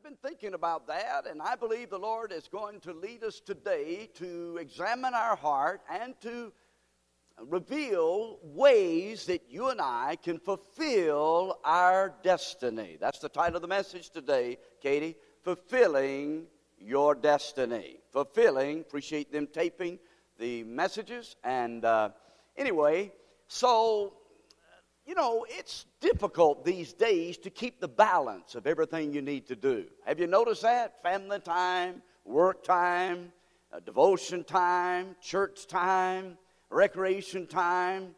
I've been thinking about that, and I believe the Lord is going to lead us today to examine our heart and to reveal ways that you and I can fulfill our destiny. That's the title of the message today, Katie. Fulfilling your destiny. Fulfilling, appreciate them taping the messages. And uh, anyway, so, you know, it's difficult these days to keep the balance of everything you need to do. Have you noticed that? Family time, work time, uh, devotion time, church time recreation time,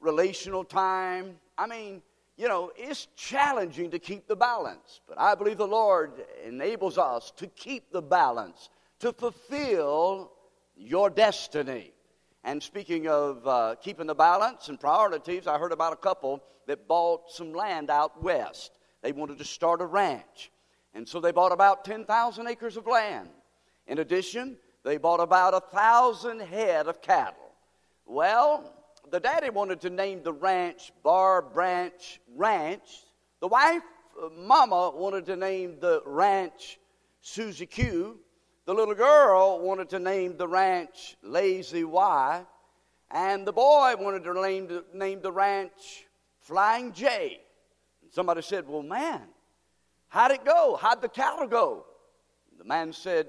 relational time. I mean, you know, it's challenging to keep the balance, but I believe the Lord enables us to keep the balance, to fulfill your destiny. And speaking of uh, keeping the balance and priorities, I heard about a couple that bought some land out west. They wanted to start a ranch. And so they bought about 10,000 acres of land. In addition, they bought about a thousand head of cattle. Well, the daddy wanted to name the ranch Bar Branch Ranch. The wife, uh, Mama, wanted to name the ranch Susie Q. The little girl wanted to name the ranch Lazy Y. And the boy wanted to name the, name the ranch Flying J. And somebody said, Well, man, how'd it go? How'd the cattle go? The man said,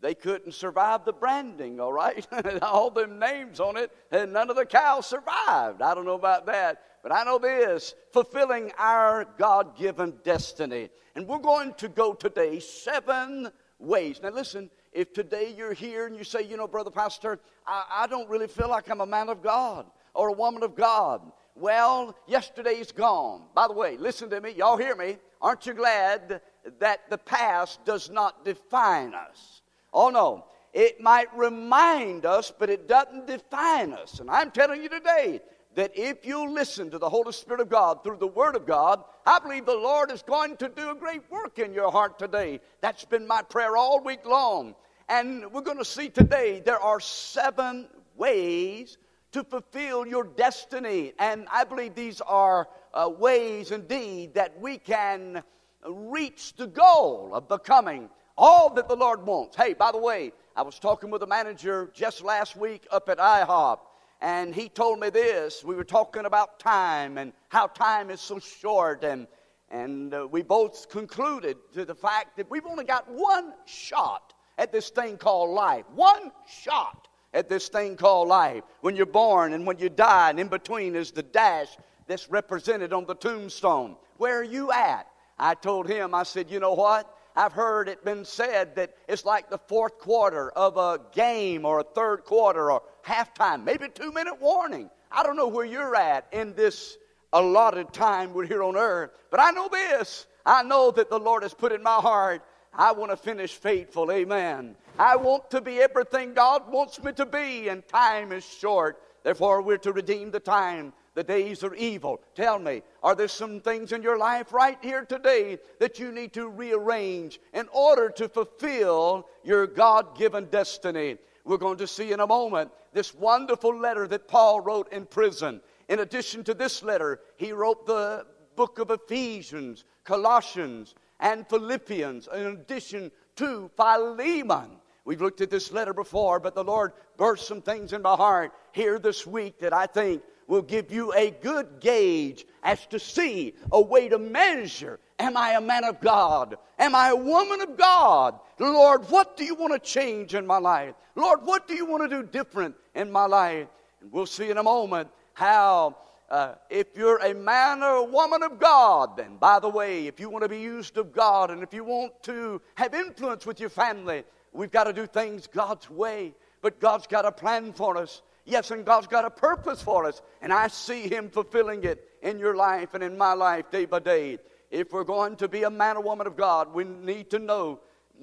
they couldn't survive the branding, all right? all them names on it, and none of the cows survived. I don't know about that, but I know this fulfilling our God given destiny. And we're going to go today seven ways. Now, listen, if today you're here and you say, you know, Brother Pastor, I, I don't really feel like I'm a man of God or a woman of God. Well, yesterday's gone. By the way, listen to me. Y'all hear me? Aren't you glad that the past does not define us? Oh, no. It might remind us, but it doesn't define us. And I'm telling you today that if you listen to the Holy Spirit of God through the Word of God, I believe the Lord is going to do a great work in your heart today. That's been my prayer all week long. And we're going to see today there are seven ways to fulfill your destiny. And I believe these are uh, ways indeed that we can reach the goal of becoming all that the Lord wants. Hey, by the way, I was talking with a manager just last week up at IHOP, and he told me this. We were talking about time and how time is so short, and, and uh, we both concluded to the fact that we've only got one shot at this thing called life. One shot at this thing called life. When you're born and when you die, and in between is the dash that's represented on the tombstone. Where are you at? I told him, I said, you know what? I've heard it been said that it's like the fourth quarter of a game or a third quarter or halftime, maybe two minute warning. I don't know where you're at in this allotted time we're here on earth, but I know this. I know that the Lord has put in my heart. I want to finish faithful. Amen. I want to be everything God wants me to be, and time is short. Therefore, we're to redeem the time the days are evil. Tell me, are there some things in your life right here today that you need to rearrange in order to fulfill your God given destiny? We're going to see in a moment this wonderful letter that Paul wrote in prison. In addition to this letter, he wrote the book of Ephesians, Colossians, and Philippians, in addition to Philemon. We've looked at this letter before, but the Lord burst some things in my heart here this week that I think will give you a good gauge as to see a way to measure Am I a man of God? Am I a woman of God? Lord, what do you want to change in my life? Lord, what do you want to do different in my life? And we'll see in a moment how, uh, if you're a man or a woman of God, then by the way, if you want to be used of God and if you want to have influence with your family, we've got to do things God's way. But God's got a plan for us. Yes, and God's got a purpose for us, and I see Him fulfilling it in your life and in my life day by day. If we're going to be a man or woman of God, we need to know.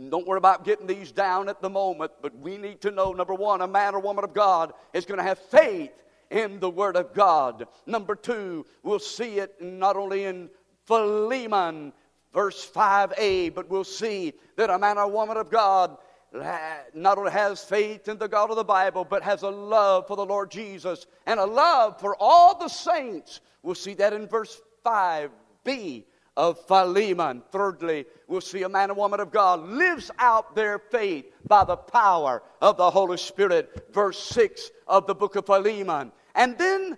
Don't worry about getting these down at the moment, but we need to know number one, a man or woman of God is going to have faith in the Word of God. Number two, we'll see it not only in Philemon, verse 5a, but we'll see that a man or woman of God not only has faith in the God of the Bible, but has a love for the Lord Jesus and a love for all the saints. We'll see that in verse 5b of Philemon. Thirdly, we'll see a man and woman of God lives out their faith by the power of the Holy Spirit. Verse 6 of the book of Philemon. And then,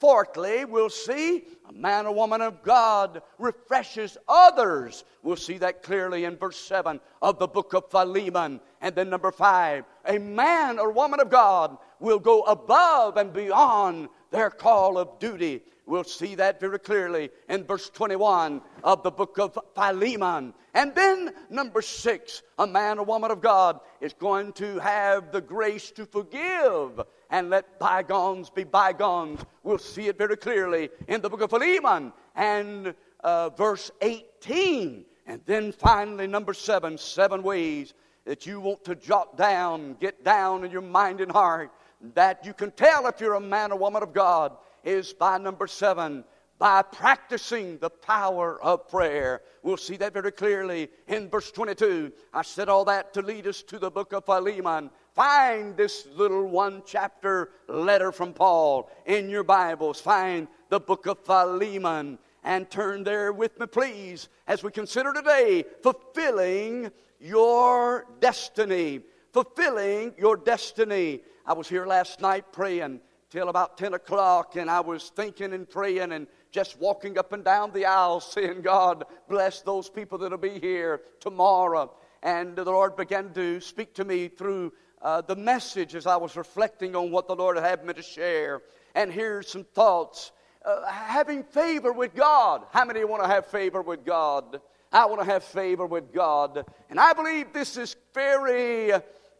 fourthly, we'll see a man or woman of God refreshes others. We'll see that clearly in verse 7 of the book of Philemon. And then, number five, a man or woman of God will go above and beyond their call of duty. We'll see that very clearly in verse 21 of the book of Philemon. And then, number six, a man or woman of God is going to have the grace to forgive and let bygones be bygones. We'll see it very clearly in the book of Philemon and uh, verse 18. And then finally, number seven, seven ways that you want to jot down, get down in your mind and heart, that you can tell if you're a man or woman of God is by number seven, by practicing the power of prayer. We'll see that very clearly in verse 22. I said all that to lead us to the book of Philemon. Find this little one chapter letter from Paul in your Bibles. Find the book of Philemon and turn there with me, please, as we consider today fulfilling your destiny. Fulfilling your destiny. I was here last night praying till about 10 o'clock, and I was thinking and praying and just walking up and down the aisle, saying, God, bless those people that'll be here tomorrow. And the Lord began to speak to me through uh, the message as I was reflecting on what the Lord had me to share. And here's some thoughts. Uh, having favor with God. How many want to have favor with God? I want to have favor with God. And I believe this is very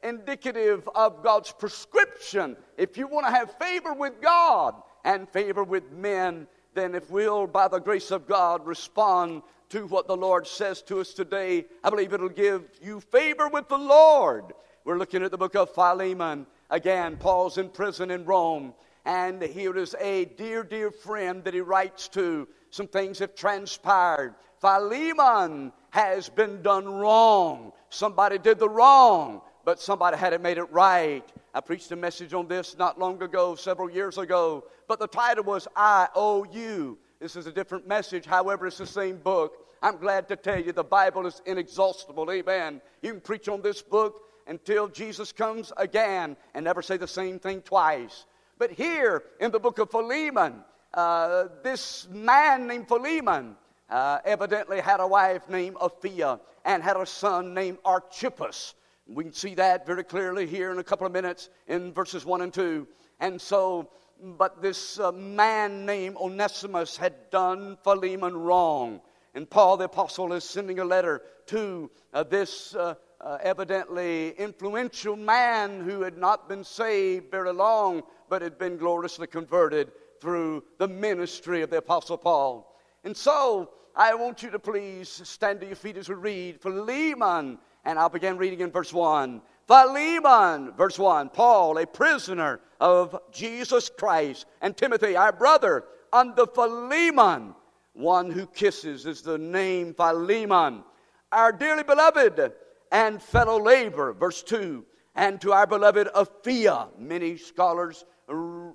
indicative of God's prescription. If you want to have favor with God and favor with men, then if we'll, by the grace of God, respond to what the Lord says to us today, I believe it'll give you favor with the Lord. We're looking at the book of Philemon. Again, Paul's in prison in Rome, and here is a dear, dear friend that he writes to. Some things have transpired. Philemon has been done wrong. Somebody did the wrong but somebody hadn't made it right. I preached a message on this not long ago, several years ago, but the title was I Owe You. This is a different message, however, it's the same book. I'm glad to tell you the Bible is inexhaustible. Amen. You can preach on this book until Jesus comes again and never say the same thing twice. But here in the book of Philemon, uh, this man named Philemon uh, evidently had a wife named Apphia and had a son named Archippus. We can see that very clearly here in a couple of minutes in verses 1 and 2. And so, but this uh, man named Onesimus had done Philemon wrong. And Paul the Apostle is sending a letter to uh, this uh, uh, evidently influential man who had not been saved very long, but had been gloriously converted through the ministry of the Apostle Paul. And so, I want you to please stand to your feet as we read Philemon and I'll begin reading in verse 1. Philemon, verse 1, Paul, a prisoner of Jesus Christ, and Timothy, our brother, unto Philemon, one who kisses is the name Philemon, our dearly beloved and fellow laborer, verse 2, and to our beloved Apphia. Many scholars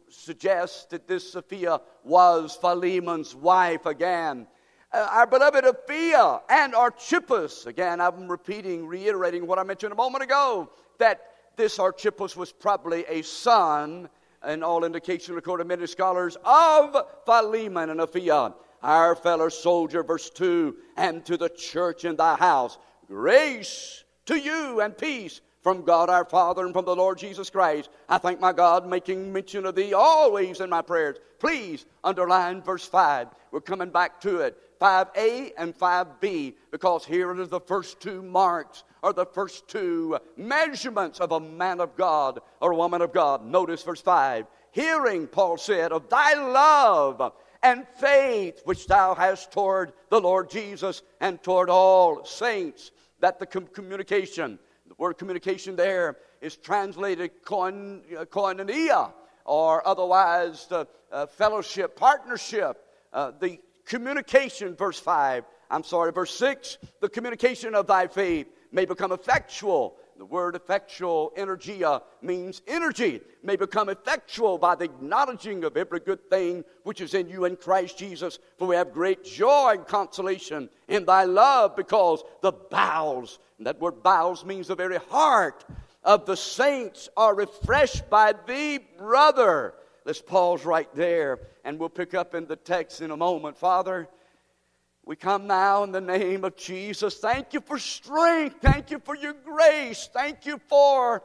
suggest that this Apphia was Philemon's wife again uh, our beloved Apphia and Archippus. Again, I'm repeating, reiterating what I mentioned a moment ago that this Archippus was probably a son, and all indication, according to many scholars, of Philemon and Apphia, our fellow soldier, verse 2, and to the church in thy house. Grace to you and peace from God our Father and from the Lord Jesus Christ. I thank my God making mention of thee always in my prayers. Please underline verse 5. We're coming back to it. 5a and 5b, because here are the first two marks or the first two measurements of a man of God or a woman of God. Notice verse 5. Hearing, Paul said, of thy love and faith which thou hast toward the Lord Jesus and toward all saints. That the com- communication, the word communication there is translated koin, uh, koinonia, or otherwise the uh, fellowship, partnership. Uh, the communication, verse 5, I'm sorry, verse 6, the communication of thy faith may become effectual The word effectual, energia, uh, means energy, may become effectual by the acknowledging of every good thing which is in you in Christ Jesus. For we have great joy and consolation in thy love because the bowels, and that word bowels means the very heart of the saints are refreshed by thee, brother. Let's pause right there and we'll pick up in the text in a moment. Father, we come now in the name of Jesus. Thank you for strength. Thank you for your grace. Thank you for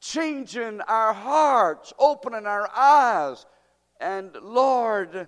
changing our hearts, opening our eyes. And Lord, uh,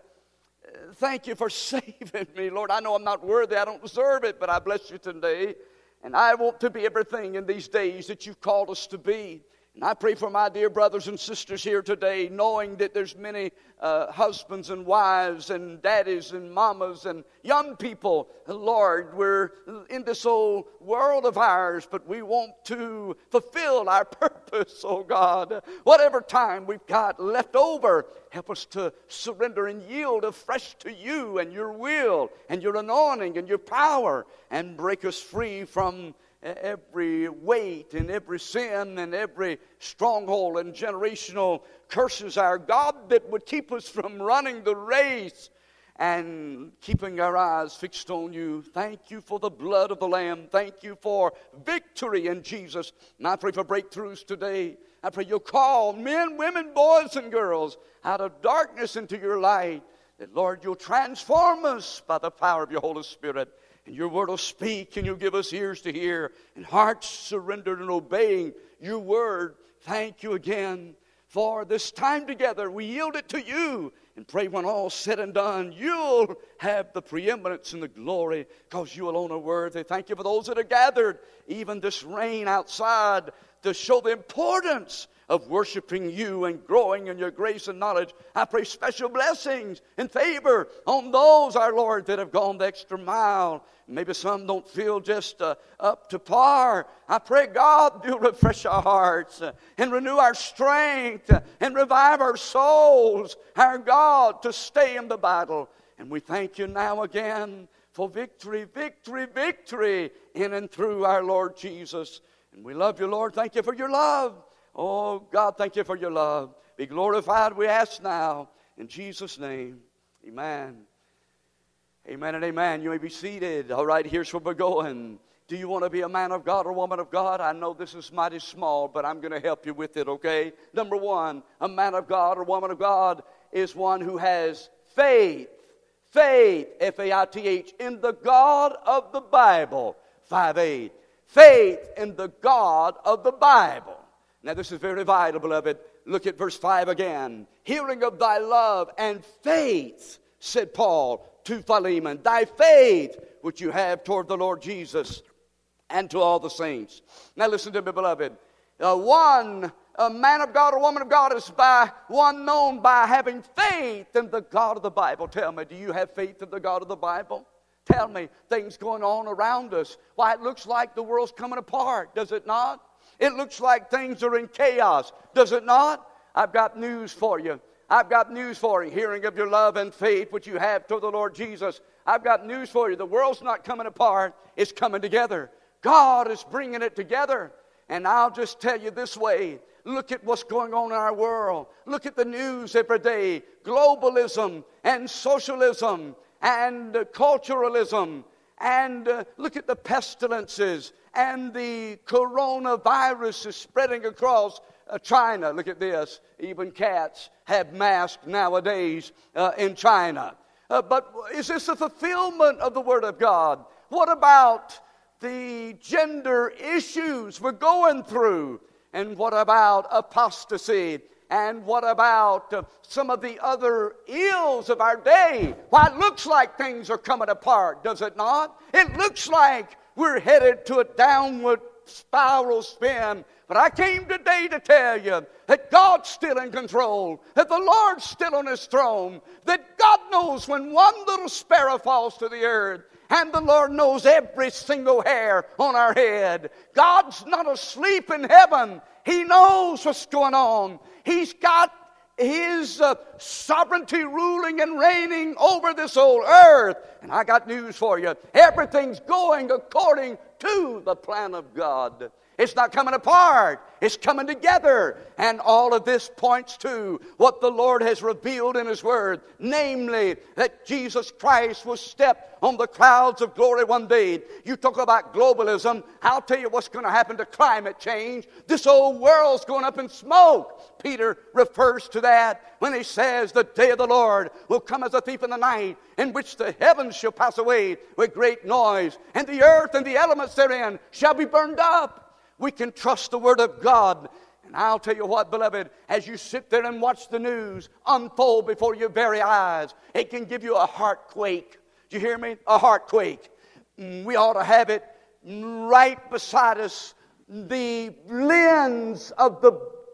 thank you for saving me. Lord, I know I'm not worthy, I don't deserve it, but I bless you today. And I want to be everything in these days that you've called us to be. And I pray for my dear brothers and sisters here today, knowing that there's many uh, husbands and wives and daddies and mamas and young people. Lord, we're in this old world of ours, but we want to fulfill our purpose, oh God. Whatever time we've got left over, help us to surrender and yield afresh to you and your will and your anointing and your power and break us free from every weight and every sin and every stronghold and generational curses, our God, that would keep us from running the race and keeping our eyes fixed on you. Thank you for the blood of the Lamb. Thank you for victory in Jesus. And I pray for breakthroughs today. I pray you'll call men, women, boys, and girls out of darkness into your light. That, Lord, you'll transform us by the power of your Holy Spirit. And your word will speak, and you'll give us ears to hear and hearts surrendered and obeying your word. Thank you again for this time together. We yield it to you and pray when all's said and done, you'll have the preeminence and the glory because you alone are worthy. Thank you for those that are gathered, even this rain outside, to show the importance of worshiping you and growing in your grace and knowledge. I pray special blessings and favor on those, our Lord, that have gone the extra mile. Maybe some don't feel just uh, up to par. I pray, God, do refresh our hearts uh, and renew our strength uh, and revive our souls, our God, to stay in the battle. And we thank you now again for victory, victory, victory in and through our Lord Jesus. And we love you, Lord. Thank you for your love. Oh, God, thank you for your love. Be glorified, we ask now. In Jesus' name, amen. Amen and amen. You may be seated. All right, here's where we're going. Do you want to be a man of God or woman of God? I know this is mighty small, but I'm going to help you with it, okay? Number one, a man of God or woman of God is one who has faith. Faith, F A I T H, in the God of the Bible. 5 8. Faith in the God of the Bible. Now, this is very vital, beloved. Look at verse 5 again. Hearing of thy love and faith, said Paul to Philemon, thy faith which you have toward the Lord Jesus and to all the saints. Now, listen to me, beloved. Uh, one a man of God or woman of God is by one known by having faith in the God of the Bible. Tell me, do you have faith in the God of the Bible? Tell me, things going on around us. Why, it looks like the world's coming apart, does it not? It looks like things are in chaos, does it not? I've got news for you. I've got news for you. Hearing of your love and faith which you have to the Lord Jesus, I've got news for you. The world's not coming apart, it's coming together. God is bringing it together. And I'll just tell you this way look at what's going on in our world. Look at the news every day globalism and socialism and culturalism. And uh, look at the pestilences and the coronavirus is spreading across uh, China. Look at this. Even cats have masks nowadays uh, in China. Uh, but is this a fulfillment of the Word of God? What about the gender issues we're going through? And what about apostasy? And what about uh, some of the other ills of our day? Why, it looks like things are coming apart, does it not? It looks like we're headed to a downward spiral spin. But I came today to tell you that God's still in control, that the Lord's still on his throne, that God knows when one little sparrow falls to the earth, and the Lord knows every single hair on our head. God's not asleep in heaven. He knows what's going on. He's got his uh, sovereignty ruling and reigning over this old earth. And I got news for you. Everything's going according to the plan of God. It's not coming apart. It's coming together. And all of this points to what the Lord has revealed in His Word, namely that Jesus Christ will step on the clouds of glory one day. You talk about globalism. I'll tell you what's going to happen to climate change. This old world's going up in smoke. Peter refers to that when he says, The day of the Lord will come as a thief in the night, in which the heavens shall pass away with great noise, and the earth and the elements therein shall be burned up we can trust the Word of God. And I'll tell you what, beloved, as you sit there and watch the news unfold before your very eyes, it can give you a heart quake. Do you hear me? A heart quake. Mm, we ought to have it right beside us, the lens of the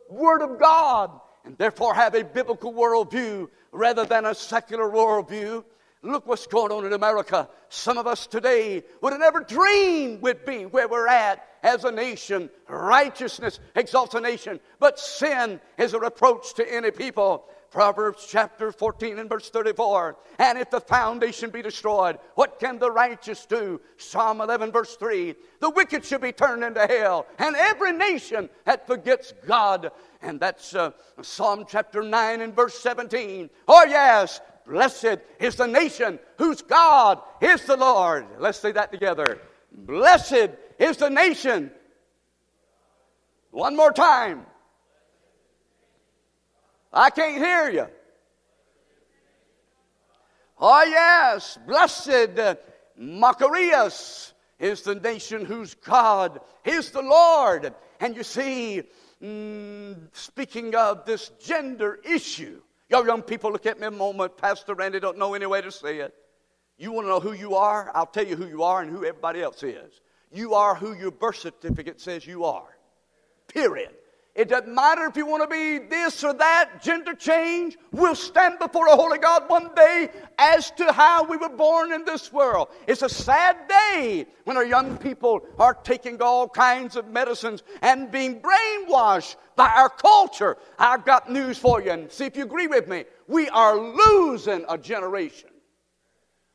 Word of God, and therefore have a biblical worldview rather than a secular worldview. Look what's going on in America. Some of us today would have never dreamed we'd be where we're at as a nation. Righteousness exalts a nation, but sin is a reproach to any people. Proverbs chapter 14 and verse 34. And if the foundation be destroyed, what can the righteous do? Psalm 11 verse 3. The wicked shall be turned into hell, and every nation that forgets God. And that's uh, Psalm chapter 9 and verse 17. Oh, yes, Blessed is the nation whose God is the Lord. Let's say that together. Blessed is the nation. One more time. I can't hear you. Oh, yes. Blessed makarios is the nation whose God is the Lord. And you see, mm, speaking of this gender issue, Y'all young people look at me a moment. Pastor Randy don't know any way to say it. You want to know who you are? I'll tell you who you are and who everybody else is. You are who your birth certificate says you are. Period. It doesn't matter if you want to be this or that, gender change. We'll stand before a holy God one day as to how we were born in this world. It's a sad day when our young people are taking all kinds of medicines and being brainwashed by our culture. I've got news for you, and see if you agree with me. We are losing a generation.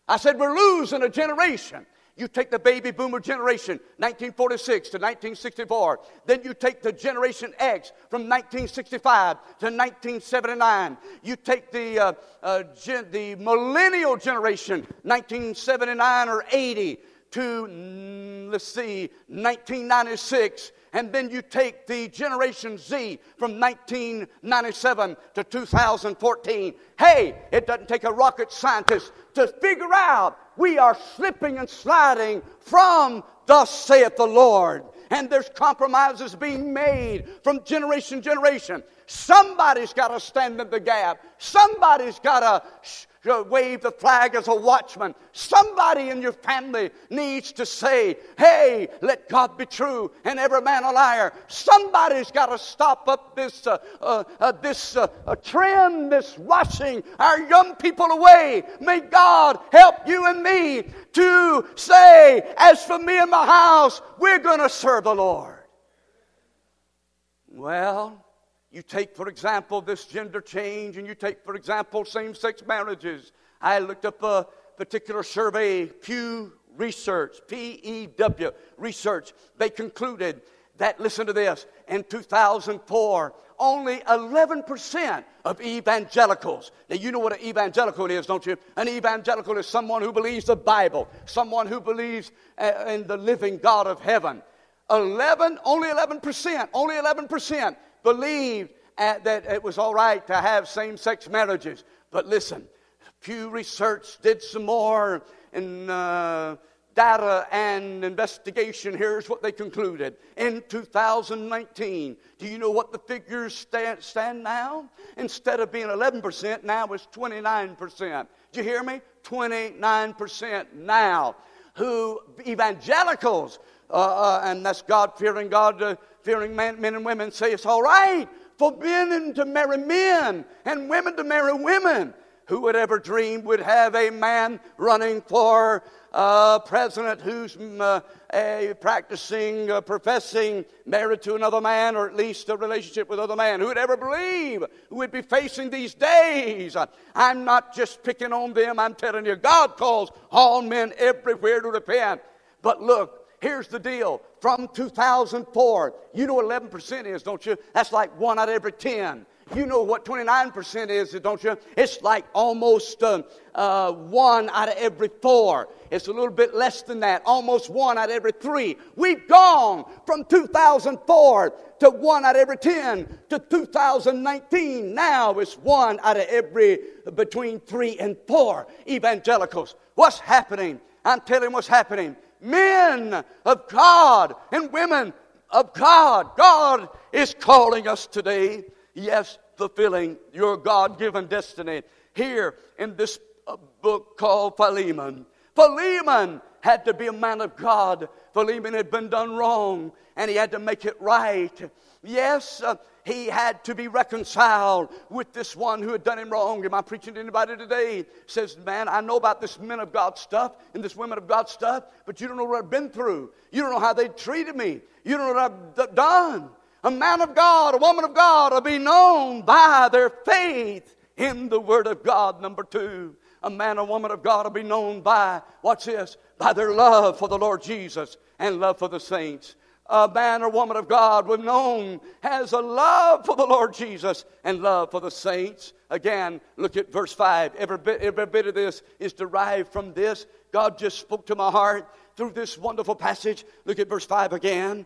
I said, We're losing a generation. You take the baby boomer generation, 1946 to 1964. Then you take the Generation X from 1965 to 1979. You take the, uh, uh, gen- the millennial generation, 1979 or 80 to, mm, let's see, 1996 and then you take the Generation Z from 1997 to 2014. Hey, it doesn't take a rocket scientist to figure out we are slipping and sliding from thus saith the Lord. And there's compromises being made from generation to generation. Somebody's got to stand in the gap. Somebody's got to wave the flag as a watchman. Somebody in your family needs to say, hey, let God be true and every man a liar. Somebody's got to stop up this, uh, uh, uh, this uh, uh, trend, this washing our young people away. May God help you and me to say, as for me and my house, we're going to serve the Lord. Well, you take, for example, this gender change, and you take, for example, same sex marriages. I looked up a particular survey, Pew Research, P E W Research. They concluded that, listen to this, in 2004, only 11% of evangelicals. Now, you know what an evangelical is, don't you? An evangelical is someone who believes the Bible, someone who believes uh, in the living God of heaven. 11, only 11%, only 11% believed that it was all right to have same sex marriages. But listen, Pew Research did some more in uh, data and investigation. Here's what they concluded. In 2019, do you know what the figures stand, stand now? Instead of being 11%, now it's 29%. Do you hear me? 29% now. Who evangelicals, uh, uh, and that's God fearing God. Fearing men, and women say it's all right for men to marry men and women to marry women. Who would ever dream would have a man running for president who's mm, uh, a practicing, uh, professing, married to another man, or at least a relationship with another man? Who would ever believe who would be facing these days? I'm not just picking on them, I'm telling you, God calls all men everywhere to repent. But look, here's the deal. From 2004, you know what 11% is, don't you? That's like one out of every 10. You know what 29% is, don't you? It's like almost uh, uh, one out of every four. It's a little bit less than that, almost one out of every three. We've gone from 2004 to one out of every 10 to 2019. Now it's one out of every between three and four evangelicals. What's happening? I'm telling what's happening. Men of God and women of God. God is calling us today Yes, fulfilling your God given destiny. Here in this uh, book called Philemon. Philemon had to be a man of God. Philemon had been done wrong and he had to make it right. Yes, uh, he had to be reconciled with this one who had done him wrong. Am I preaching to anybody today? Says, man, I know about this men of God stuff and this women of God stuff, but you don't know what I've been through. You don't know how they treated me. You don't know what I've done. A man of God, a woman of God will be known by their faith in the Word of God. Number two, a man or woman of God will be known by, watch this, by their love for the Lord Jesus and love for the saints. A man or woman of God be known has a love for the Lord Jesus and love for the saints. Again, look at verse 5. Every bit, every bit of this is derived from this. God just spoke to my heart through this wonderful passage. Look at verse 5 again.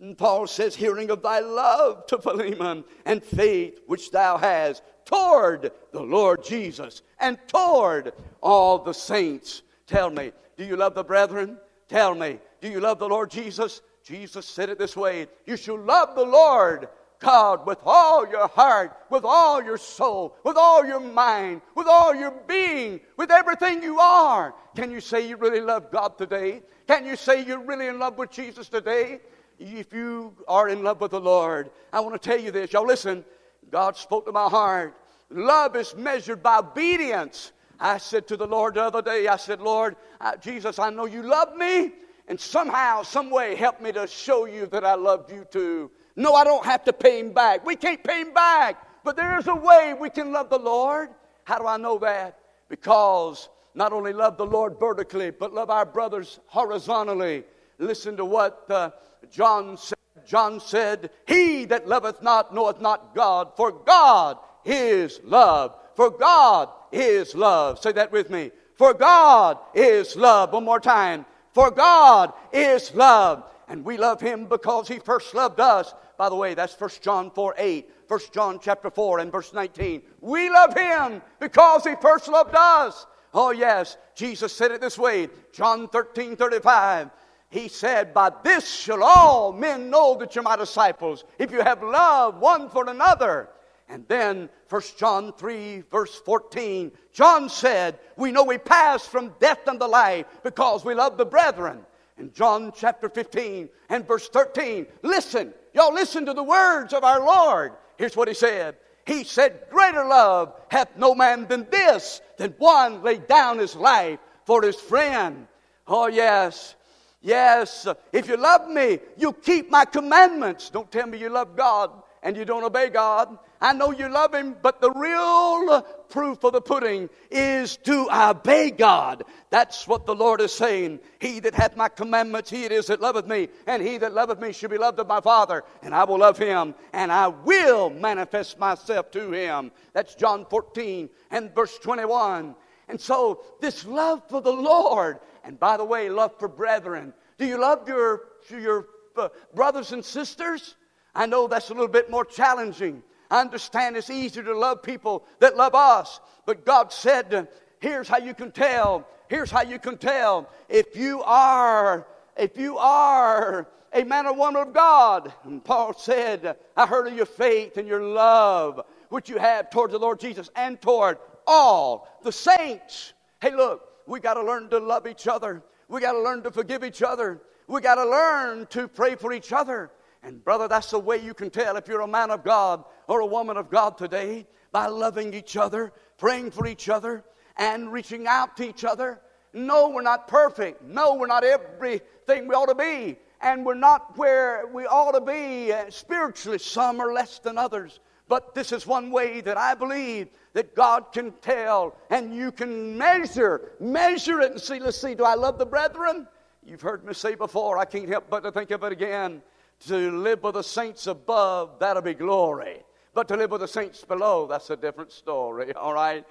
And Paul says, hearing of thy love to Philemon and faith which thou hast toward the Lord Jesus and toward all the saints. Tell me, do you love the brethren? Tell me, do you love the Lord Jesus? Jesus said it this way You shall love the Lord God with all your heart, with all your soul, with all your mind, with all your being, with everything you are. Can you say you really love God today? Can you say you're really in love with Jesus today? if you are in love with the Lord, I want to tell you this. Y'all listen. God spoke to my heart. Love is measured by obedience. I said to the Lord the other day, I said, Lord, uh, Jesus, I know you love me, and somehow, some way, help me to show you that I love you too. No, I don't have to pay him back. We can't pay him back, but there is a way we can love the Lord. How do I know that? Because not only love the Lord vertically, but love our brothers horizontally. Listen to what uh, John said. John said, He that loveth not knoweth not God, for God is love. For God is love. Say that with me. For God is love. One more time. For God is love. And we love him because he first loved us. By the way, that's 1 John 4 8. 1 John chapter 4 and verse 19. We love him because he first loved us. Oh, yes. Jesus said it this way John 13 35 he said, By this shall all men know that you're my disciples, if you have love one for another. And then 1 John 3, verse 14, John said, We know we pass from death unto life because we love the brethren. In John chapter 15 and verse 13, listen, y'all listen to the words of our Lord. Here's what he said. He said, Greater love hath no man than this, than one laid down his life for his friend. Oh, yes. Yes, if you love me, you keep my commandments. Don't tell me you love God and you don't obey God. I know you love Him, but the real proof of the pudding is to obey God. That's what the Lord is saying. He that hath my commandments, he it is that loveth me, and he that loveth me shall be loved of my Father, and I will love him, and I will manifest myself to him. That's John 14 and verse 21. And so, this love for the Lord and by the way, love for brethren. Do you love your, your uh, brothers and sisters? I know that's a little bit more challenging. I understand it's easier to love people that love us. But God said, here's how you can tell. Here's how you can tell if you are, if you are a man or woman of God. And Paul said, I heard of your faith and your love, which you have toward the Lord Jesus and toward all the saints. Hey, look, we got to learn to love each other. We got to learn to forgive each other. We got to learn to pray for each other. And, brother, that's the way you can tell if you're a man of God or a woman of God today by loving each other, praying for each other, and reaching out to each other. No, we're not perfect. No, we're not everything we ought to be. And we're not where we ought to be uh, spiritually. Some are less than others. But this is one way that I believe that God can tell and you can measure, measure it and see, let's see, do I love the brethren? You've heard me say before, I can't help but to think of it again. To live with the saints above, that'll be glory. But to live with the saints below, that's a different story, all right?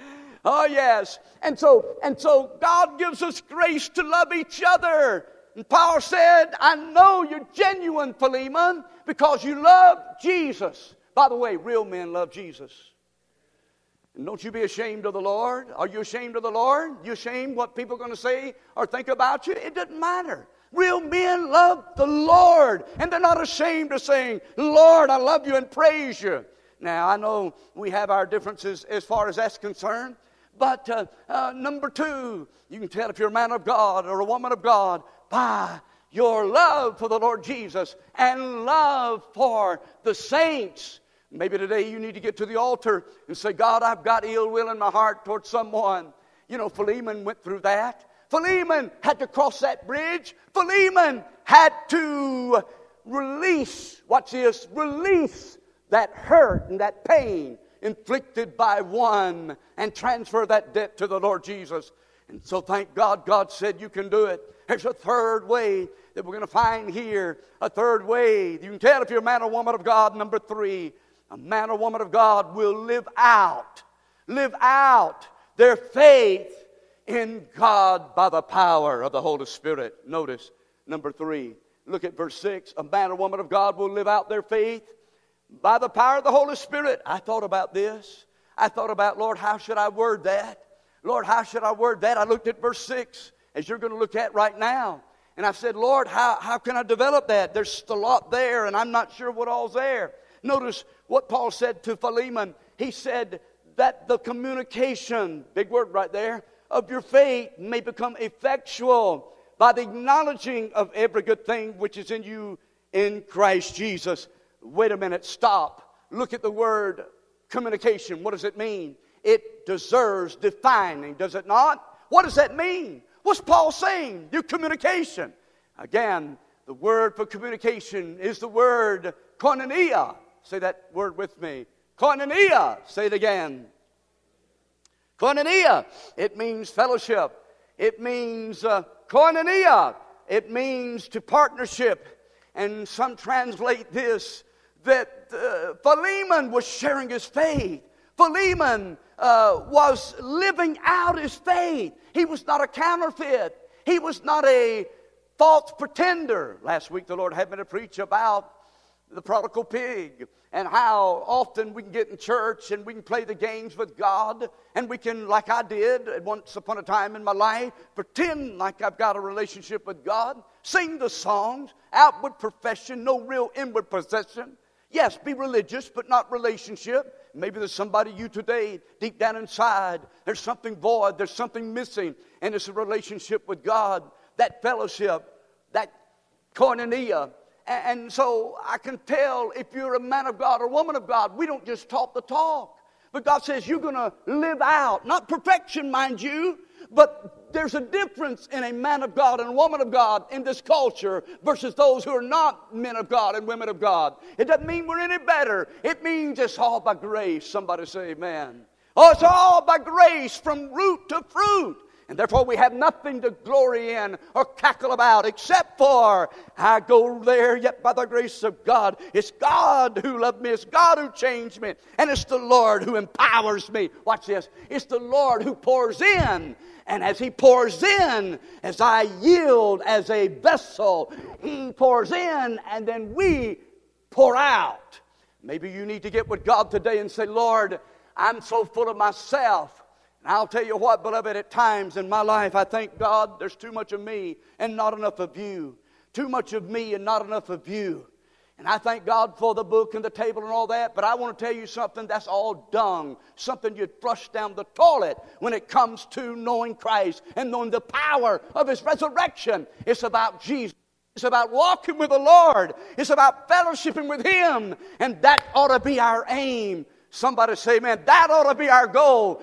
Oh, yes. And so, and so God gives us grace to love each other. And Paul said, I know you're genuine, Philemon, because you love Jesus. By the way, real men love Jesus. And don't you be ashamed of the Lord. Are you ashamed of the Lord? You ashamed what people are going to say or think about you? It doesn't matter. Real men love the Lord, and they're not ashamed of saying, Lord, I love you and praise you. Now, I know we have our differences as far as that's concerned, but uh, uh, number two, you can tell if you're a man of God or a woman of God by your love for the Lord Jesus and love for the saints. Maybe today you need to get to the altar and say, God, I've got ill will in my heart towards someone. You know, Philemon went through that. Philemon had to cross that bridge. Philemon had to release, watch this, release that hurt and that pain inflicted by one and transfer that debt to the Lord Jesus. And so thank God, God said you can do it. There's a third way that we're going to find here. A third way. You can tell if you're a man or woman of God. Number three, a man or woman of God will live out, live out their faith in God by the power of the Holy Spirit. Notice, number three, look at verse six. A man or woman of God will live out their faith by the power of the Holy Spirit. I thought about this. I thought about, Lord, how should I word that? Lord, how should I word that? I looked at verse 6, as you're going to look at right now. And I said, Lord, how, how can I develop that? There's a lot there, and I'm not sure what all's there. Notice what Paul said to Philemon. He said that the communication, big word right there, of your faith may become effectual by the acknowledging of every good thing which is in you in Christ Jesus. Wait a minute, stop. Look at the word communication. What does it mean? It deserves defining, does it not? What does that mean? What's Paul saying? Your communication. Again, the word for communication is the word koinonia. Say that word with me. Koinonia. Say it again. Koinonia. It means fellowship. It means uh, koinonia. It means to partnership. And some translate this that uh, Philemon was sharing his faith. Philemon uh, was living out his faith. He was not a counterfeit. He was not a false pretender. Last week, the Lord had me to preach about the prodigal pig and how often we can get in church and we can play the games with God and we can, like I did once upon a time in my life, pretend like I've got a relationship with God, sing the songs, outward profession, no real inward possession. Yes, be religious, but not relationship. Maybe there's somebody you today, deep down inside, there's something void, there's something missing, and it's a relationship with God, that fellowship, that koinonia. And so I can tell if you're a man of God or woman of God, we don't just talk the talk. But God says you're going to live out, not perfection, mind you, but there's a difference in a man of God and a woman of God in this culture versus those who are not men of God and women of God. It doesn't mean we're any better. It means it's all by grace. Somebody say amen. Oh, it's all by grace from root to fruit. And therefore, we have nothing to glory in or cackle about except for I go there yet by the grace of God. It's God who loved me, it's God who changed me, and it's the Lord who empowers me. Watch this. It's the Lord who pours in. And as He pours in, as I yield as a vessel, He pours in, and then we pour out. Maybe you need to get with God today and say, Lord, I'm so full of myself. And I'll tell you what, beloved, at times in my life, I thank God there's too much of me and not enough of you. Too much of me and not enough of you. And I thank God for the book and the table and all that, but I want to tell you something that's all dung, something you'd flush down the toilet when it comes to knowing Christ and knowing the power of His resurrection. It's about Jesus. It's about walking with the Lord. It's about fellowshipping with Him. And that ought to be our aim. Somebody say, man, that ought to be our goal.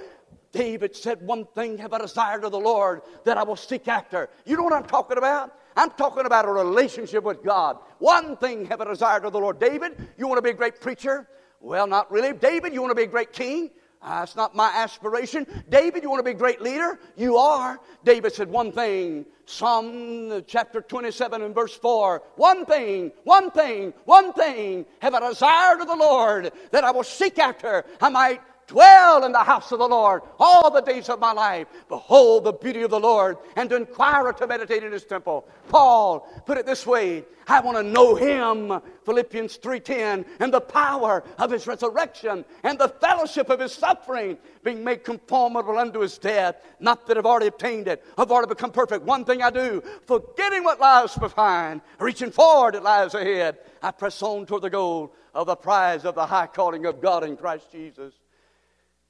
David said, One thing have I desired of the Lord that I will seek after. You know what I'm talking about? I'm talking about a relationship with God. One thing have I desired of the Lord. David, you want to be a great preacher? Well, not really. David, you want to be a great king? Ah, That's not my aspiration. David, you want to be a great leader? You are. David said one thing. Psalm uh, chapter 27 and verse 4. One thing, one thing, one thing have I desired of the Lord that I will seek after. I might dwell in the house of the Lord all the days of my life. Behold the beauty of the Lord and to inquire or to meditate in his temple. Paul put it this way I want to know him, Philippians 3:10, and the power of his resurrection and the fellowship of his suffering, being made conformable unto his death. Not that I've already obtained it, I've already become perfect. One thing I do, forgetting what lies behind, reaching forward it lies ahead. I press on toward the goal of the prize of the high calling of God in Christ Jesus.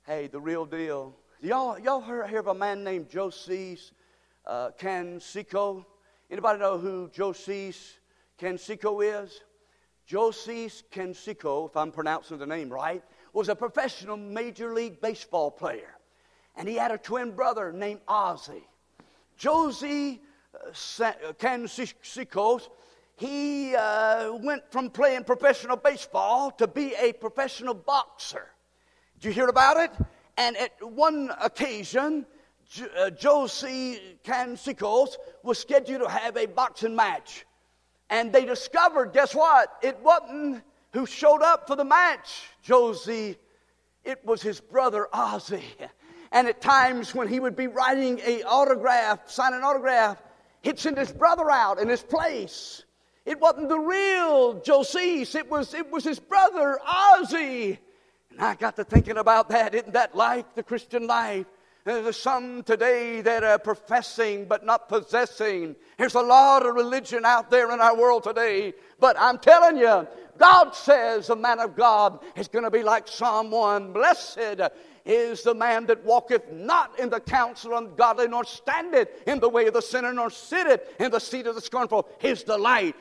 Hey, the real deal. Y'all, y'all heard, hear of a man named Joseph uh, Canseco? Anybody know who Joseph Canseco is? Joseph Canseco, if I'm pronouncing the name right, was a professional Major League Baseball player. And he had a twin brother named Ozzie. Josie uh Canseco, he uh, went from playing professional baseball to be a professional boxer. Did you hear about it? And at one occasion, uh, Josie Canseco was scheduled to have a boxing match. And they discovered, guess what? It wasn't who showed up for the match, Josie. It was his brother Ozzie. And at times when he would be writing a autograph, signing an autograph, he'd send his brother out in his place. It wasn't the real Joseph, it was, it was his brother Ozzie. And I got to thinking about that. Isn't that like the Christian life? There's some today that are professing but not possessing. There's a lot of religion out there in our world today. But I'm telling you, God says a man of God is going to be like 1. Blessed is the man that walketh not in the counsel of ungodly, nor standeth in the way of the sinner, nor sitteth in the seat of the scornful. His delight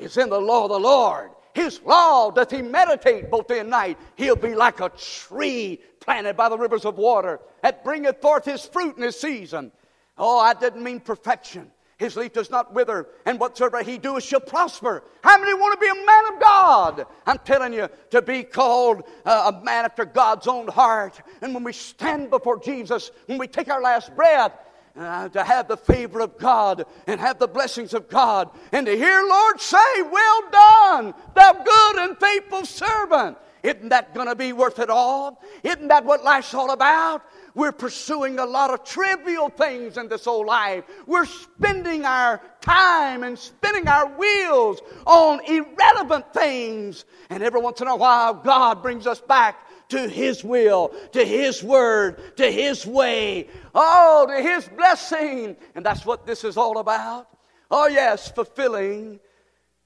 is in the law of the Lord. His law doth he meditate both day and night. He'll be like a tree planted by the rivers of water that bringeth forth his fruit in his season. Oh, I didn't mean perfection. His leaf does not wither, and whatsoever he doeth shall prosper. How many want to be a man of God? I'm telling you, to be called a man after God's own heart. And when we stand before Jesus, when we take our last breath, uh, to have the favor of God and have the blessings of God and to hear Lord say, Well done, thou good and faithful servant. Isn't that going to be worth it all? Isn't that what life's all about? We're pursuing a lot of trivial things in this old life. We're spending our time and spinning our wheels on irrelevant things. And every once in a while, God brings us back to His will, to His word, to His way, oh, to His blessing. And that's what this is all about. Oh, yes, fulfilling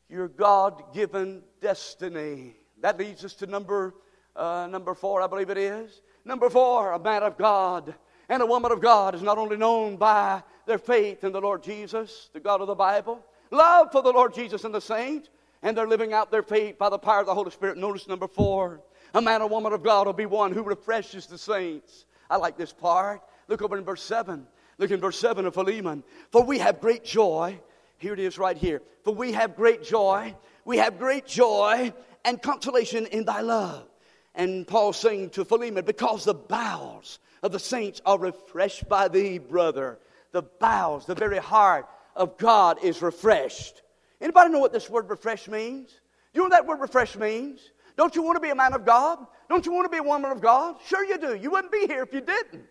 your God given destiny. That leads us to number, uh, number four, I believe it is. Number four, a man of God and a woman of God is not only known by their faith in the Lord Jesus, the God of the Bible, love for the Lord Jesus and the saints, and they're living out their faith by the power of the Holy Spirit. Notice number four, a man or woman of God will be one who refreshes the saints. I like this part. Look over in verse 7. Look in verse 7 of Philemon. For we have great joy. Here it is right here. For we have great joy. We have great joy and consolation in thy love. And Paul saying to Philemon, because the bowels of the saints are refreshed by thee, brother. The bowels, the very heart of God is refreshed. Anybody know what this word refresh means? Do you know what that word refresh means? Don't you want to be a man of God? Don't you want to be a woman of God? Sure you do. You wouldn't be here if you didn't.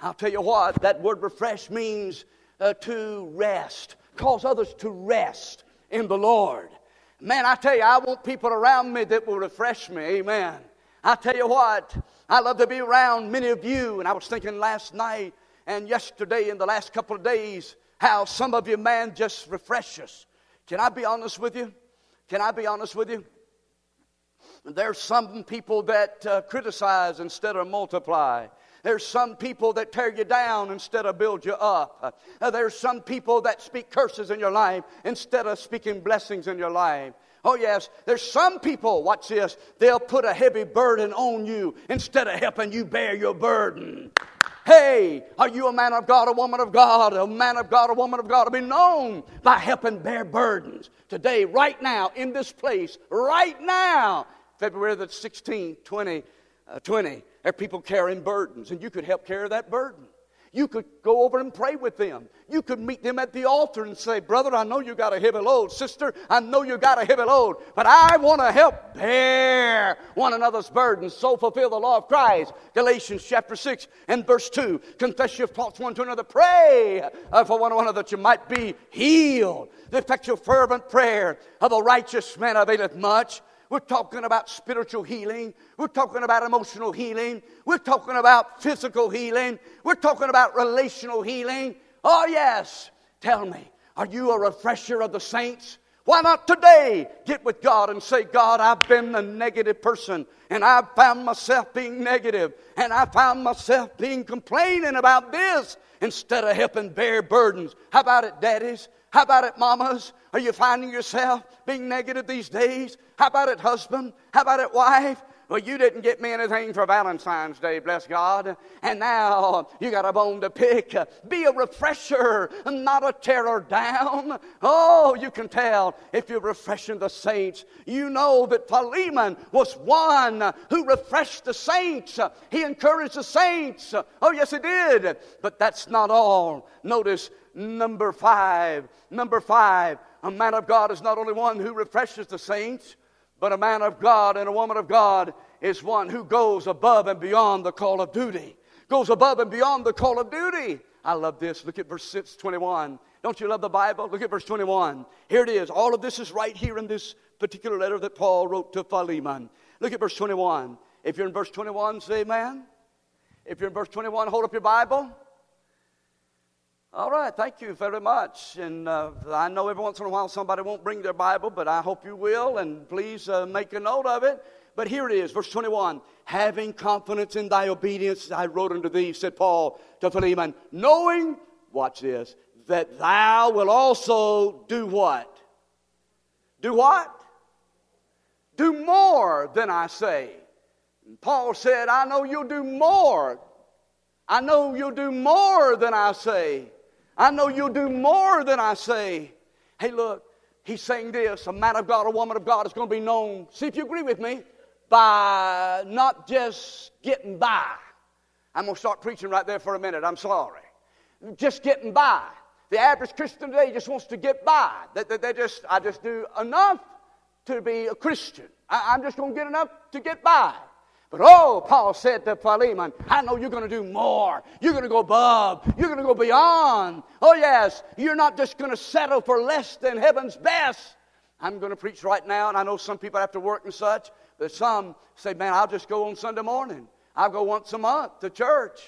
I'll tell you what, that word refresh means uh, to rest, cause others to rest in the Lord. Man, I tell you, I want people around me that will refresh me. Amen. I tell you what, I love to be around many of you. And I was thinking last night and yesterday in the last couple of days how some of you, man, just refresh us. Can I be honest with you? Can I be honest with you? There's some people that uh, criticize instead of multiply. There's some people that tear you down instead of build you up. Uh, there's some people that speak curses in your life instead of speaking blessings in your life. Oh, yes, there's some people, watch this, they'll put a heavy burden on you instead of helping you bear your burden. Hey, are you a man of God, a woman of God, a man of God, a woman of God to be known by helping bear burdens? Today, right now, in this place, right now, February the 16th, 20, uh, 20, there are people carrying burdens, and you could help carry that burden. You could go over and pray with them. You could meet them at the altar and say, Brother, I know you got a heavy load. Sister, I know you got a heavy load, but I want to help bear one another's burdens, so fulfill the law of Christ. Galatians chapter 6 and verse 2. Confess your faults one to another. Pray uh, for one another that you might be healed. The effectual, fervent prayer of a righteous man availeth much. We're talking about spiritual healing. We're talking about emotional healing. We're talking about physical healing. We're talking about relational healing. Oh, yes. Tell me, are you a refresher of the saints? Why not today get with God and say, God, I've been the negative person and I've found myself being negative and I found myself being complaining about this instead of helping bear burdens. How about it, daddies? How about it, mamas? Are you finding yourself being negative these days? How about it, husband? How about it, wife? Well, you didn't get me anything for Valentine's Day, bless God. And now you got a bone to pick. Be a refresher, not a tearer down. Oh, you can tell if you're refreshing the saints. You know that Philemon was one who refreshed the saints. He encouraged the saints. Oh, yes, he did. But that's not all. Notice number five. Number five, a man of God is not only one who refreshes the saints, but a man of God and a woman of God is one who goes above and beyond the call of duty. Goes above and beyond the call of duty. I love this. Look at verse 6, 21. Don't you love the Bible? Look at verse 21. Here it is. All of this is right here in this particular letter that Paul wrote to Philemon. Look at verse 21. If you're in verse 21, say amen. If you're in verse 21, hold up your Bible. All right, thank you very much. And uh, I know every once in a while somebody won't bring their Bible, but I hope you will, and please uh, make a note of it. But here it is, verse 21. Having confidence in thy obedience, I wrote unto thee, said Paul to Philemon, knowing, watch this, that thou will also do what? Do what? Do more than I say. And Paul said, I know you'll do more. I know you'll do more than I say. I know you'll do more than I say. Hey, look, he's saying this a man of God, a woman of God is going to be known, see if you agree with me, by not just getting by. I'm going to start preaching right there for a minute. I'm sorry. Just getting by. The average Christian today just wants to get by. They, they, just, I just do enough to be a Christian. I'm just going to get enough to get by. But oh, Paul said to Philemon, I know you're going to do more. You're going to go above. You're going to go beyond. Oh, yes, you're not just going to settle for less than heaven's best. I'm going to preach right now, and I know some people have to work and such, but some say, man, I'll just go on Sunday morning. I'll go once a month to church.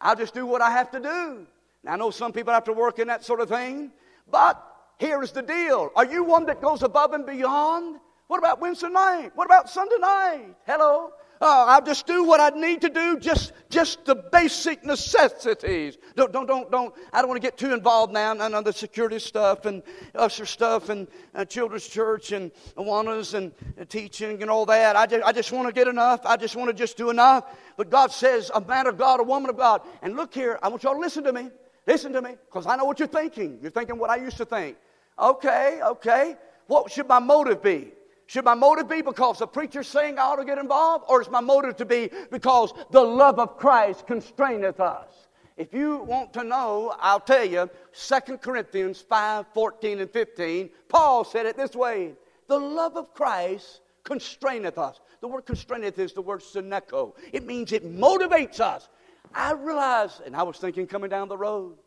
I'll just do what I have to do. I know some people have to work in that sort of thing, but here is the deal. Are you one that goes above and beyond? What about Wednesday night? What about Sunday night? Hello? Uh, I'll just do what I need to do, just, just the basic necessities. Don't, don't, don't, don't. I don't want to get too involved now in the security stuff and usher stuff and uh, children's church and Awanas and uh, teaching and all that. I just, I just want to get enough. I just want to just do enough. But God says, a man of God, a woman of God. And look here, I want y'all to listen to me. Listen to me, because I know what you're thinking. You're thinking what I used to think. Okay, okay. What should my motive be? Should my motive be because the preacher's saying I ought to get involved? Or is my motive to be because the love of Christ constraineth us? If you want to know, I'll tell you, 2 Corinthians 5 14 and 15, Paul said it this way The love of Christ constraineth us. The word constraineth is the word syneko. It means it motivates us. I realized, and I was thinking coming down the road,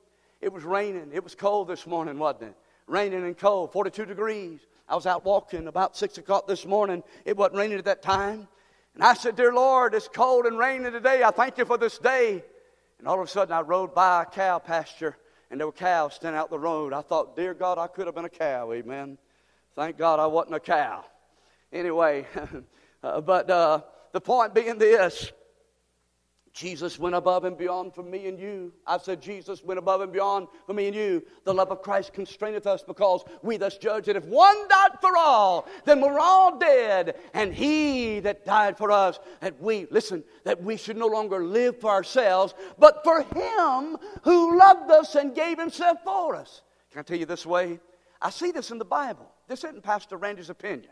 it was raining. It was cold this morning, wasn't it? Raining and cold, 42 degrees. I was out walking about 6 o'clock this morning. It wasn't raining at that time. And I said, Dear Lord, it's cold and raining today. I thank you for this day. And all of a sudden, I rode by a cow pasture, and there were cows standing out the road. I thought, Dear God, I could have been a cow. Amen. Thank God I wasn't a cow. Anyway, uh, but uh, the point being this Jesus went above and beyond for me and you. I said, Jesus went above and beyond for me and you. The love of Christ constraineth us because we thus judge that if one died for all, then we're all dead. And he that died for us, that we, listen, that we should no longer live for ourselves, but for him who loved us and gave himself for us. Can I tell you this way? I see this in the Bible. This isn't Pastor Randy's opinion.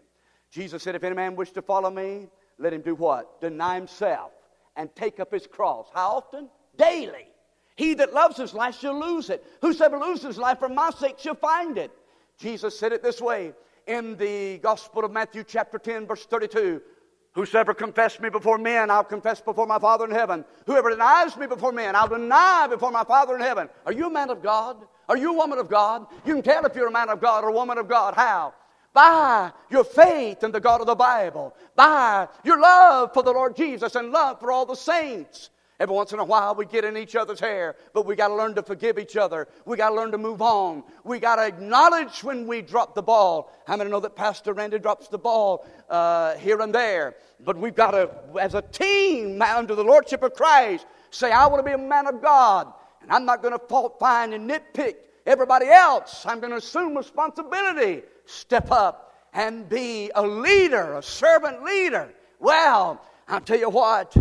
Jesus said, If any man wish to follow me, let him do what? Deny himself and take up his cross. How often? Daily. He that loves his life shall lose it. Whosoever loses his life for my sake shall find it. Jesus said it this way in the Gospel of Matthew, chapter 10, verse 32. Whosoever confess me before men, I'll confess before my Father in heaven. Whoever denies me before men, I'll deny before my Father in heaven. Are you a man of God? Are you a woman of God? You can tell if you're a man of God or a woman of God. How? By your faith in the God of the Bible, by your love for the Lord Jesus and love for all the saints. Every once in a while, we get in each other's hair, but we got to learn to forgive each other. We got to learn to move on. We got to acknowledge when we drop the ball. How many know that Pastor Randy drops the ball uh, here and there? But we've got to, as a team under the Lordship of Christ, say, I want to be a man of God. And I'm not going to fault find and nitpick everybody else. I'm going to assume responsibility, step up, and be a leader, a servant leader. Well, I'll tell you what,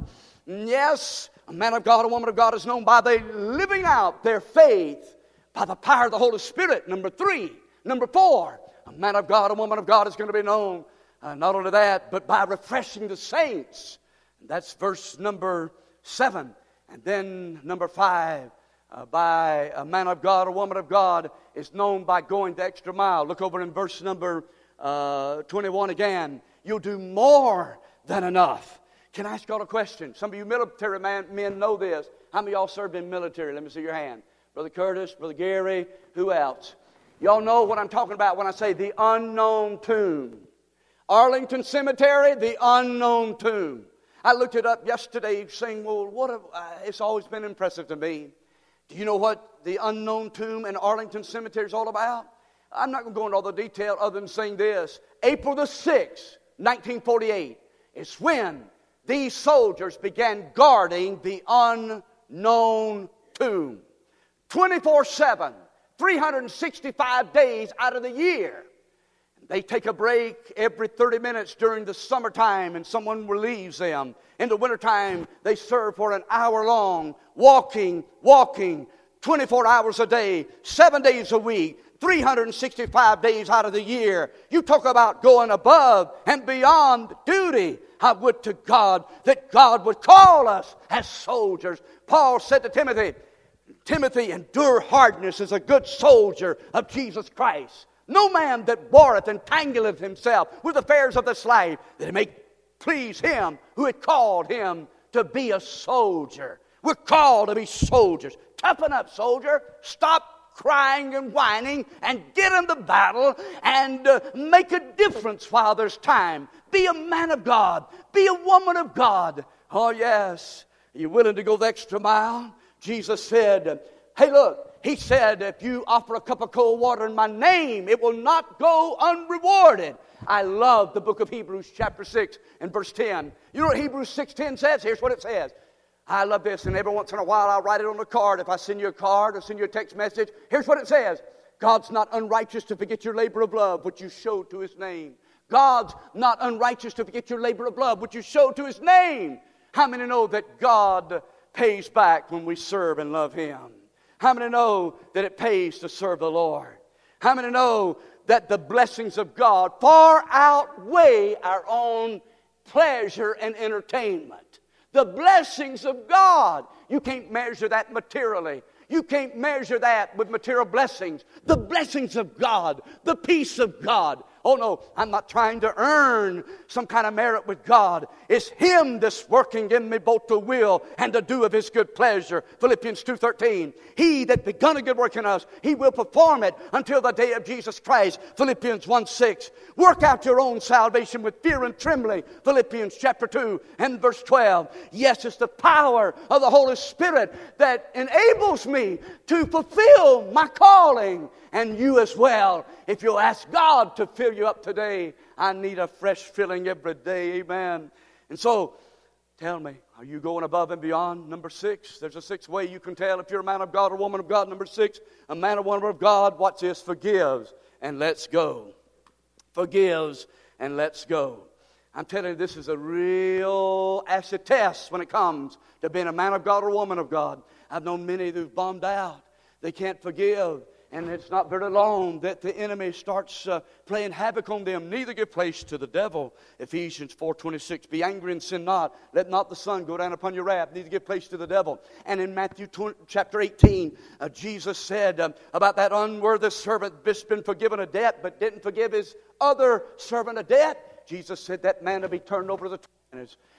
yes, a man of God, a woman of God is known by the living out their faith by the power of the Holy Spirit. Number three. Number four, a man of God, a woman of God is going to be known uh, not only that, but by refreshing the saints. That's verse number seven. And then number five, uh, by a man of God, a woman of God is known by going the extra mile. Look over in verse number uh, 21 again. You'll do more than enough. Can I ask y'all a question? Some of you military man, men know this. How many of y'all served in military? Let me see your hand. Brother Curtis, Brother Gary, who else? Y'all know what I'm talking about when I say the unknown tomb. Arlington Cemetery, the unknown tomb. I looked it up yesterday, saying, "Well, what?" Have, uh, it's always been impressive to me. Do you know what the unknown tomb in Arlington Cemetery is all about? I'm not going to go into all the detail other than saying this. April the 6th, 1948, is when these soldiers began guarding the unknown tomb 24 7, 365 days out of the year. They take a break every 30 minutes during the summertime and someone relieves them. In the wintertime, they serve for an hour long, walking, walking, 24 hours a day, seven days a week, 365 days out of the year. You talk about going above and beyond duty. I would to God that God would call us as soldiers. Paul said to Timothy, Timothy, endure hardness as a good soldier of Jesus Christ. No man that warreth entangleth himself with affairs of this life, that he may please him who had called him to be a soldier. We're called to be soldiers. Toughen up, soldier. Stop crying and whining and get in the battle and uh, make a difference while there's time. Be a man of God. Be a woman of God. Oh, yes. Are you willing to go the extra mile? Jesus said, Hey, look, he said, if you offer a cup of cold water in my name, it will not go unrewarded. I love the book of Hebrews, chapter 6 and verse 10. You know what Hebrews 6.10 says? Here's what it says. I love this, and every once in a while I'll write it on a card. If I send you a card or send you a text message, here's what it says. God's not unrighteous to forget your labor of love, which you showed to his name. God's not unrighteous to forget your labor of love, which you showed to his name. How many know that God pays back when we serve and love him? How many know that it pays to serve the Lord? How many know that the blessings of God far outweigh our own pleasure and entertainment? The blessings of God. You can't measure that materially. You can't measure that with material blessings. The blessings of God, the peace of God, Oh no, I'm not trying to earn some kind of merit with God. It's Him that's working in me both to will and to do of His good pleasure. Philippians 2.13. He that begun a good work in us, He will perform it until the day of Jesus Christ. Philippians 1.6. Work out your own salvation with fear and trembling. Philippians chapter 2 and verse 12. Yes, it's the power of the Holy Spirit that enables me to fulfill my calling and you as well. If you'll ask God to fill you up today, I need a fresh filling every day. Amen. And so, tell me, are you going above and beyond? Number six, there's a sixth way you can tell if you're a man of God or woman of God. Number six, a man or woman of God, watch this, forgives and lets go. Forgives and lets go. I'm telling you, this is a real acid test when it comes to being a man of God or a woman of God. I've known many who've bombed out. They can't forgive and it's not very long that the enemy starts uh, playing havoc on them. Neither give place to the devil. Ephesians 4.26, Be angry and sin not. Let not the sun go down upon your wrath. Neither give place to the devil. And in Matthew 20, chapter 18, uh, Jesus said um, about that unworthy servant that's been forgiven a debt, but didn't forgive his other servant a debt. Jesus said that man will be turned over to the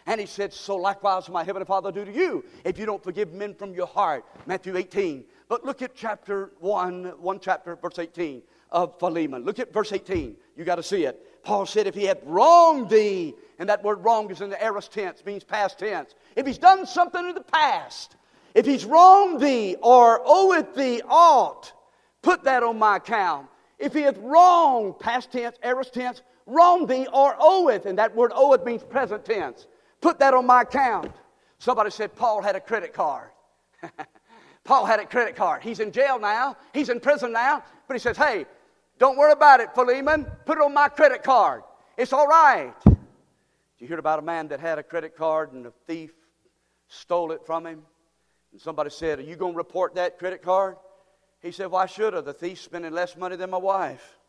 and he said, So likewise my heavenly Father do to you, if you don't forgive men from your heart. Matthew 18. But look at chapter 1, 1 chapter, verse 18 of Philemon. Look at verse 18. You got to see it. Paul said, If he had wronged thee, and that word wrong is in the aorist tense, means past tense. If he's done something in the past, if he's wronged thee or oweth thee aught, put that on my account. If he hath wronged, past tense, aorist tense, wronged thee or oweth, and that word oweth means present tense. Put that on my account. Somebody said Paul had a credit card. Paul had a credit card. He's in jail now, he's in prison now, but he says, Hey, don't worry about it, Philemon. Put it on my credit card. It's all right. Did you hear about a man that had a credit card and a thief stole it from him? And somebody said, Are you going to report that credit card? He said, Why should I? The thief's spending less money than my wife.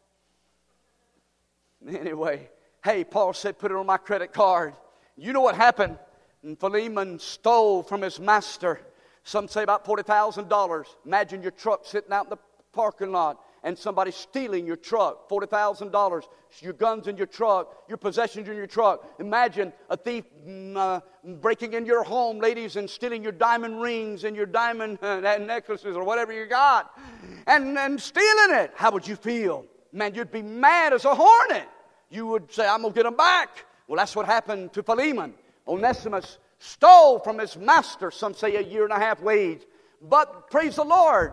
Anyway, hey, Paul said, Put it on my credit card. You know what happened? And Philemon stole from his master, some say about $40,000. Imagine your truck sitting out in the parking lot and somebody stealing your truck, $40,000, your guns in your truck, your possessions in your truck. Imagine a thief mm, uh, breaking in your home, ladies, and stealing your diamond rings and your diamond uh, necklaces or whatever you got and, and stealing it. How would you feel? Man, you'd be mad as a hornet. You would say, I'm going to get them back. Well, that's what happened to Philemon. Onesimus stole from his master, some say a year and a half wage. But praise the Lord,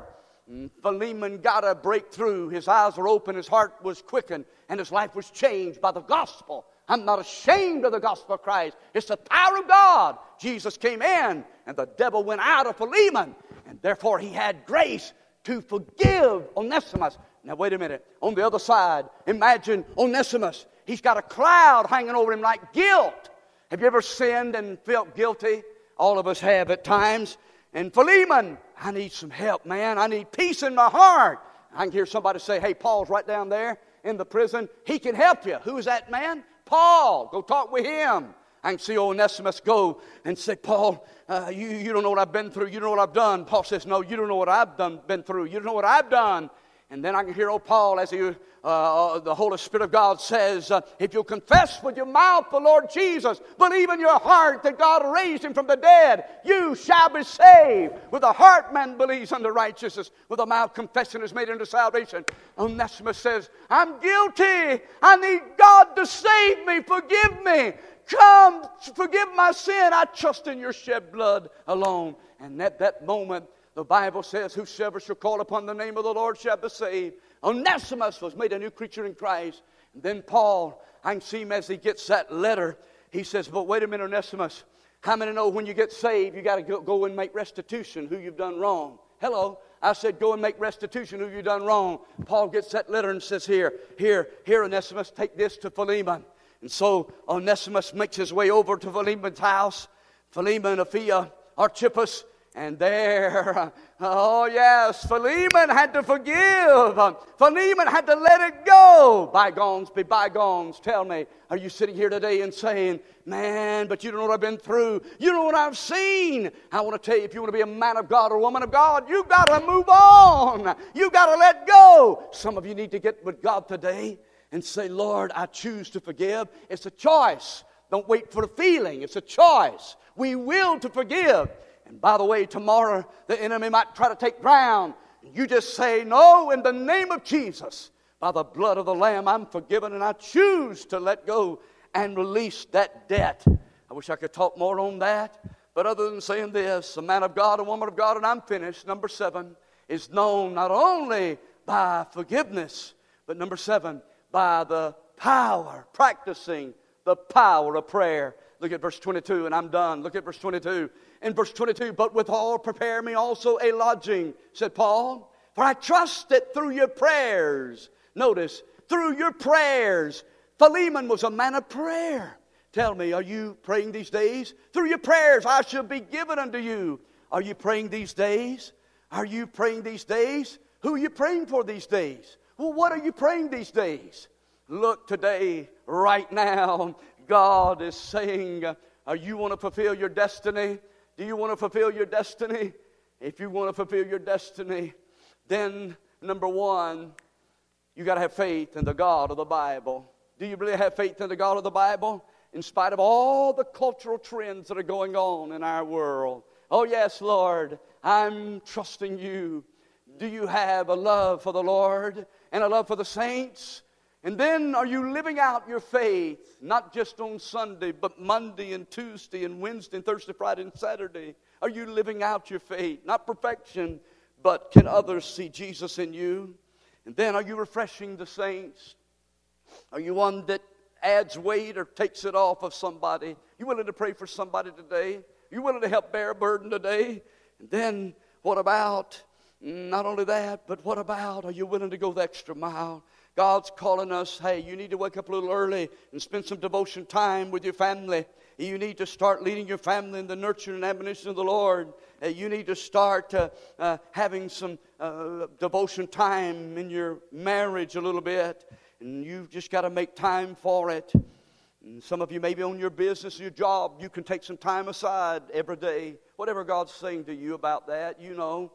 mm, Philemon got a breakthrough. His eyes were open, his heart was quickened, and his life was changed by the gospel. I'm not ashamed of the gospel of Christ. It's the power of God. Jesus came in, and the devil went out of Philemon, and therefore he had grace to forgive Onesimus. Now, wait a minute. On the other side, imagine Onesimus. He's got a cloud hanging over him like guilt. Have you ever sinned and felt guilty? All of us have at times. And Philemon, I need some help, man. I need peace in my heart. I can hear somebody say, Hey, Paul's right down there in the prison. He can help you. Who is that man? Paul. Go talk with him. I can see Onesimus go and say, Paul, uh, you, you don't know what I've been through. You don't know what I've done. Paul says, No, you don't know what I've done, been through. You don't know what I've done. And then I can hear old Paul as he, uh, uh, the Holy Spirit of God says, uh, If you'll confess with your mouth the Lord Jesus, believe in your heart that God raised him from the dead, you shall be saved. With the heart man believes unto righteousness, with the mouth confession is made unto salvation. Onesimus says, I'm guilty. I need God to save me, forgive me. Come, forgive my sin. I trust in your shed blood alone. And at that moment, the Bible says, Whosoever shall call upon the name of the Lord shall be saved. Oh, Onesimus was made a new creature in Christ. And then Paul, I can see him as he gets that letter. He says, But wait a minute, Onesimus. How many know when you get saved, you got to go, and make restitution who you've done wrong? Hello. I said, Go and make restitution who you've done wrong. Paul gets that letter and says, Here, here, here, Onesimus, take this to Philemon. And so Onesimus makes his way over to Philemon's house. Philemon, Apphia, Archippus, and there, oh yes, Philemon had to forgive. Philemon had to let it go. Bygones be bygones. Tell me, are you sitting here today and saying, man, but you don't know what I've been through? You don't know what I've seen? I want to tell you, if you want to be a man of God or a woman of God, you've got to move on. You've got to let go. Some of you need to get with God today and say, Lord, I choose to forgive. It's a choice. Don't wait for the feeling. It's a choice. We will to forgive. And by the way, tomorrow the enemy might try to take ground. You just say, No, in the name of Jesus, by the blood of the Lamb, I'm forgiven and I choose to let go and release that debt. I wish I could talk more on that. But other than saying this, a man of God, a woman of God, and I'm finished, number seven, is known not only by forgiveness, but number seven, by the power, practicing the power of prayer. Look at verse 22, and I'm done. Look at verse 22 in verse 22, but withal prepare me also a lodging, said Paul, for I trust that through your prayers, notice, through your prayers, Philemon was a man of prayer. Tell me, are you praying these days? Through your prayers, I shall be given unto you. Are you praying these days? Are you praying these days? Who are you praying for these days? Well, what are you praying these days? Look, today, right now, God is saying, Are You want to fulfill your destiny? Do you want to fulfill your destiny? If you want to fulfill your destiny, then number one, you got to have faith in the God of the Bible. Do you really have faith in the God of the Bible? In spite of all the cultural trends that are going on in our world. Oh, yes, Lord, I'm trusting you. Do you have a love for the Lord and a love for the saints? And then are you living out your faith, not just on Sunday, but Monday and Tuesday and Wednesday and Thursday, Friday and Saturday? Are you living out your faith? Not perfection, but can others see Jesus in you? And then are you refreshing the saints? Are you one that adds weight or takes it off of somebody? You willing to pray for somebody today? You willing to help bear a burden today? And then what about mm, not only that, but what about are you willing to go the extra mile? God's calling us, hey, you need to wake up a little early and spend some devotion time with your family. You need to start leading your family in the nurture and admonition of the Lord. Uh, you need to start uh, uh, having some uh, devotion time in your marriage a little bit. And you've just got to make time for it. And some of you, maybe on your business, your job, you can take some time aside every day. Whatever God's saying to you about that, you know.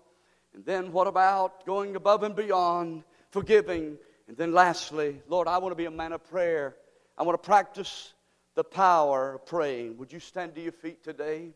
And then what about going above and beyond, forgiving? And then lastly, Lord, I want to be a man of prayer. I want to practice the power of praying. Would you stand to your feet today?